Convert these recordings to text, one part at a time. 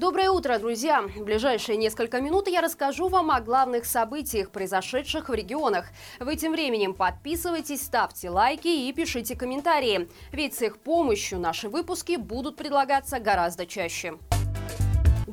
Доброе утро, друзья! В ближайшие несколько минут я расскажу вам о главных событиях, произошедших в регионах. Вы тем временем подписывайтесь, ставьте лайки и пишите комментарии. Ведь с их помощью наши выпуски будут предлагаться гораздо чаще.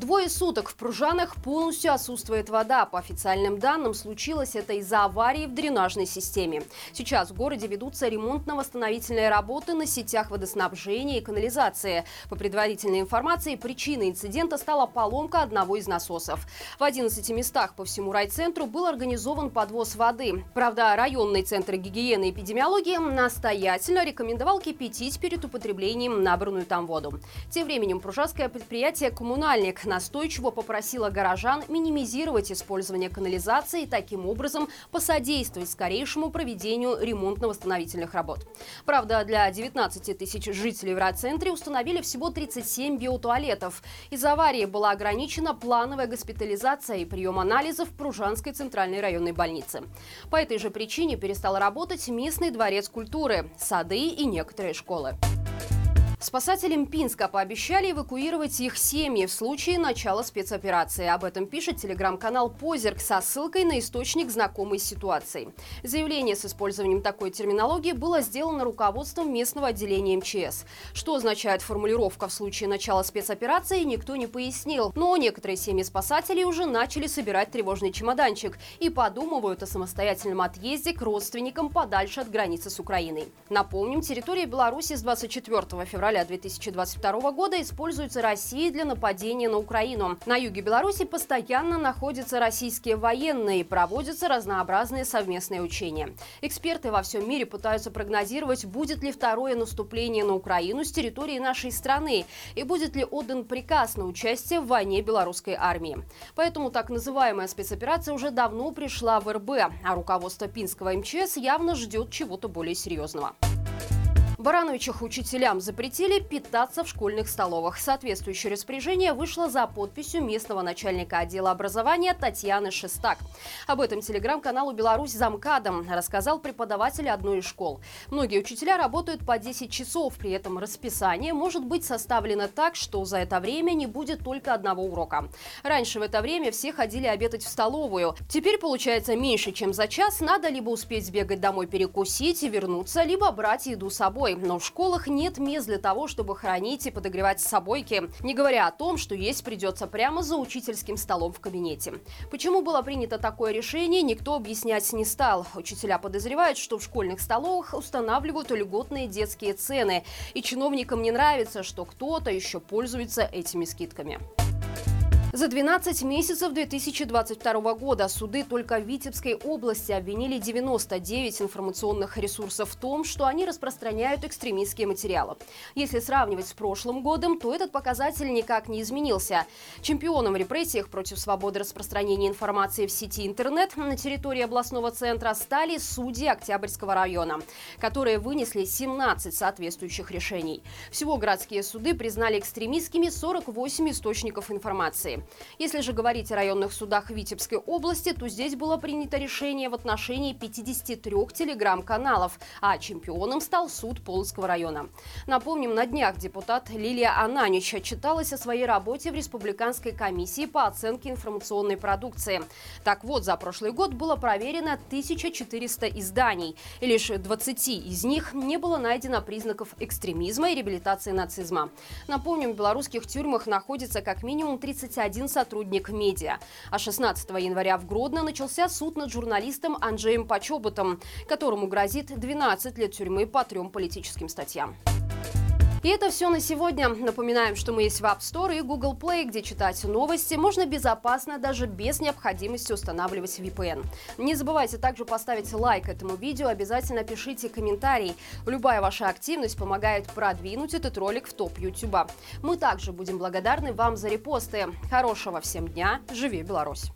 Двое суток в Пружанах полностью отсутствует вода. По официальным данным, случилось это из-за аварии в дренажной системе. Сейчас в городе ведутся ремонтно-восстановительные работы на сетях водоснабжения и канализации. По предварительной информации, причиной инцидента стала поломка одного из насосов. В 11 местах по всему райцентру был организован подвоз воды. Правда, районный центр гигиены и эпидемиологии настоятельно рекомендовал кипятить перед употреблением набранную там воду. Тем временем пружанское предприятие «Коммунальник» настойчиво попросила горожан минимизировать использование канализации и таким образом посодействовать скорейшему проведению ремонтно-восстановительных работ. Правда, для 19 тысяч жителей в райцентре установили всего 37 биотуалетов. Из-за аварии была ограничена плановая госпитализация и прием анализов в Пружанской центральной районной больнице. По этой же причине перестал работать местный дворец культуры, сады и некоторые школы. Спасателям Пинска пообещали эвакуировать их семьи в случае начала спецоперации. Об этом пишет телеграм-канал «Позерк» со ссылкой на источник знакомой ситуации. Заявление с использованием такой терминологии было сделано руководством местного отделения МЧС. Что означает формулировка в случае начала спецоперации, никто не пояснил. Но некоторые семьи спасателей уже начали собирать тревожный чемоданчик и подумывают о самостоятельном отъезде к родственникам подальше от границы с Украиной. Напомним, территория Беларуси с 24 февраля февраля 2022 года используется Россией для нападения на Украину. На юге Беларуси постоянно находятся российские военные и проводятся разнообразные совместные учения. Эксперты во всем мире пытаются прогнозировать, будет ли второе наступление на Украину с территории нашей страны и будет ли отдан приказ на участие в войне белорусской армии. Поэтому так называемая спецоперация уже давно пришла в РБ, а руководство Пинского МЧС явно ждет чего-то более серьезного. Барановичах учителям запретили питаться в школьных столовых. Соответствующее распоряжение вышло за подписью местного начальника отдела образования Татьяны Шестак. Об этом телеграм-каналу «Беларусь замкадом» рассказал преподаватель одной из школ. Многие учителя работают по 10 часов, при этом расписание может быть составлено так, что за это время не будет только одного урока. Раньше в это время все ходили обедать в столовую. Теперь получается меньше, чем за час. Надо либо успеть сбегать домой перекусить и вернуться, либо брать еду с собой. Но в школах нет мест для того, чтобы хранить и подогревать собойки. Не говоря о том, что есть придется прямо за учительским столом в кабинете. Почему было принято такое решение, никто объяснять не стал. Учителя подозревают, что в школьных столовых устанавливают льготные детские цены. И чиновникам не нравится, что кто-то еще пользуется этими скидками. За 12 месяцев 2022 года суды только в Витебской области обвинили 99 информационных ресурсов в том, что они распространяют экстремистские материалы. Если сравнивать с прошлым годом, то этот показатель никак не изменился. Чемпионом в репрессиях против свободы распространения информации в сети интернет на территории областного центра стали судьи Октябрьского района, которые вынесли 17 соответствующих решений. Всего городские суды признали экстремистскими 48 источников информации. Если же говорить о районных судах Витебской области, то здесь было принято решение в отношении 53 телеграм-каналов, а чемпионом стал суд Полоцкого района. Напомним, на днях депутат Лилия Ананич отчиталась о своей работе в Республиканской комиссии по оценке информационной продукции. Так вот, за прошлый год было проверено 1400 изданий, и лишь 20 из них не было найдено признаков экстремизма и реабилитации нацизма. Напомним, в белорусских тюрьмах находится как минимум 31 один сотрудник медиа. А 16 января в Гродно начался суд над журналистом Анджеем Почоботом, которому грозит 12 лет тюрьмы по трем политическим статьям. И это все на сегодня. Напоминаем, что мы есть в App Store и Google Play, где читать новости можно безопасно, даже без необходимости устанавливать VPN. Не забывайте также поставить лайк этому видео, обязательно пишите комментарий. Любая ваша активность помогает продвинуть этот ролик в топ YouTube. Мы также будем благодарны вам за репосты. Хорошего всем дня. Живи Беларусь!